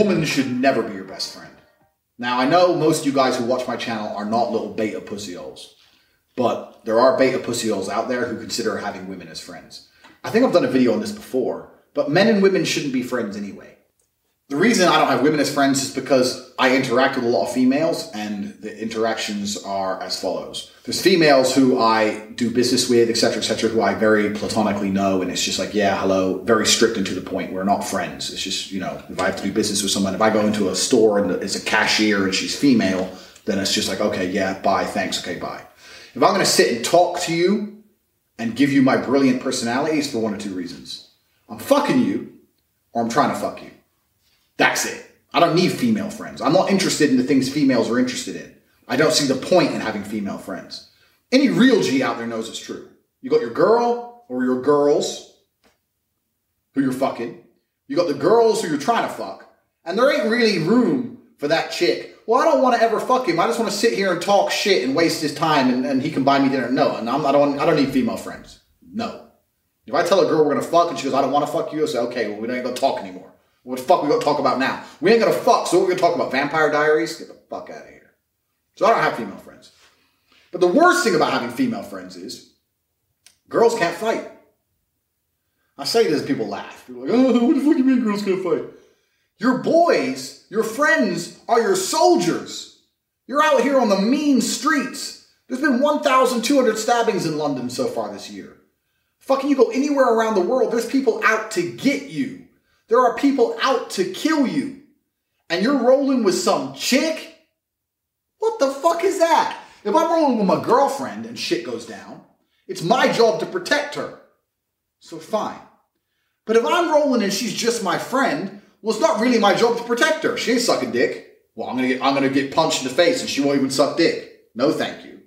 woman should never be your best friend. Now, I know most of you guys who watch my channel are not little beta pussy-holes, but there are beta pussy-holes out there who consider having women as friends. I think I've done a video on this before, but men and women shouldn't be friends anyway. The reason I don't have women as friends is because I interact with a lot of females, and the interactions are as follows. There's females who I do business with, etc., etc., who I very platonically know, and it's just like, yeah, hello, very strict and to the point. We're not friends. It's just, you know, if I have to do business with someone, if I go into a store and it's a cashier and she's female, then it's just like, okay, yeah, bye, thanks, okay, bye. If I'm going to sit and talk to you and give you my brilliant personalities for one or two reasons, I'm fucking you, or I'm trying to fuck you. That's it. I don't need female friends. I'm not interested in the things females are interested in. I don't see the point in having female friends. Any real G out there knows it's true. You got your girl or your girls who you're fucking. You got the girls who you're trying to fuck. And there ain't really room for that chick. Well, I don't want to ever fuck him. I just want to sit here and talk shit and waste his time and, and he can buy me dinner. No, and I'm, I, don't, I don't need female friends. No. If I tell a girl we're going to fuck and she goes, I don't want to fuck you, I say, okay, well, we going to talk anymore. What the fuck we gonna talk about now? We ain't gonna fuck, so what we gonna talk about? Vampire Diaries? Get the fuck out of here. So I don't have female friends. But the worst thing about having female friends is girls can't fight. I say this, people laugh. People are like, oh, what the fuck do you mean girls can't fight? Your boys, your friends are your soldiers. You're out here on the mean streets. There's been 1,200 stabbings in London so far this year. Fucking you go anywhere around the world, there's people out to get you. There are people out to kill you. And you're rolling with some chick? What the fuck is that? If I'm rolling with my girlfriend and shit goes down, it's my job to protect her. So fine. But if I'm rolling and she's just my friend, well, it's not really my job to protect her. She ain't sucking dick. Well, I'm gonna get I'm gonna get punched in the face and she won't even suck dick. No, thank you.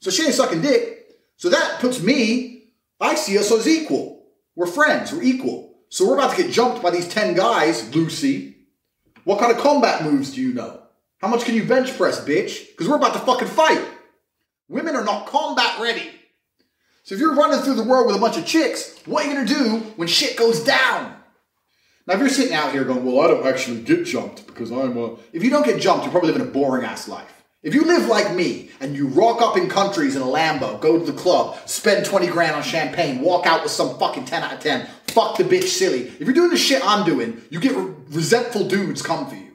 So she ain't sucking dick. So that puts me, I see us as equal. We're friends. We're equal. So we're about to get jumped by these 10 guys, Lucy. What kind of combat moves do you know? How much can you bench press, bitch? Because we're about to fucking fight. Women are not combat ready. So if you're running through the world with a bunch of chicks, what are you gonna do when shit goes down? Now, if you're sitting out here going, well, I don't actually get jumped because I'm a. If you don't get jumped, you're probably living a boring ass life. If you live like me and you rock up in countries in a Lambo, go to the club, spend 20 grand on champagne, walk out with some fucking 10 out of 10, fuck the bitch silly. If you're doing the shit I'm doing, you get resentful dudes come for you.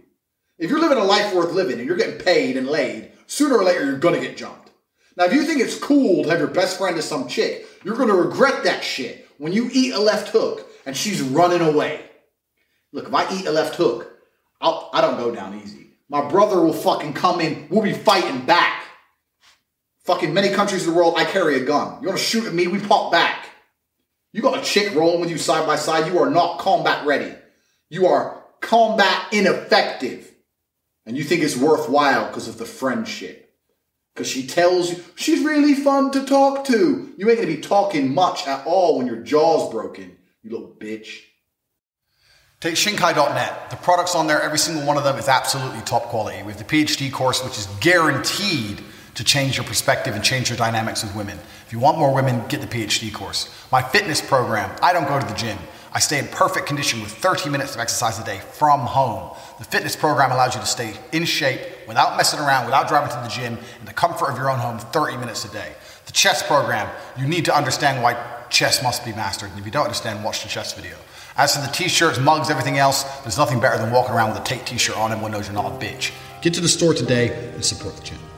If you're living a life worth living and you're getting paid and laid, sooner or later you're gonna get jumped. Now, if you think it's cool to have your best friend as some chick, you're gonna regret that shit when you eat a left hook and she's running away. Look, if I eat a left hook, I'll, I don't go down easy. My brother will fucking come in. We'll be fighting back. Fucking many countries in the world, I carry a gun. You want to shoot at me? We pop back. You got a chick rolling with you side by side. You are not combat ready. You are combat ineffective. And you think it's worthwhile because of the friendship. Because she tells you she's really fun to talk to. You ain't going to be talking much at all when your jaw's broken, you little bitch. Take Shinkai.net. The products on there, every single one of them is absolutely top quality. We have the PhD course, which is guaranteed to change your perspective and change your dynamics with women. If you want more women, get the PhD course. My fitness program, I don't go to the gym. I stay in perfect condition with 30 minutes of exercise a day from home. The fitness program allows you to stay in shape without messing around, without driving to the gym, in the comfort of your own home 30 minutes a day. The chess program, you need to understand why chess must be mastered. And if you don't understand, watch the chess video. As for the t-shirts, mugs, everything else, there's nothing better than walking around with a Tate t-shirt on and one knows you're not a bitch. Get to the store today and support the channel.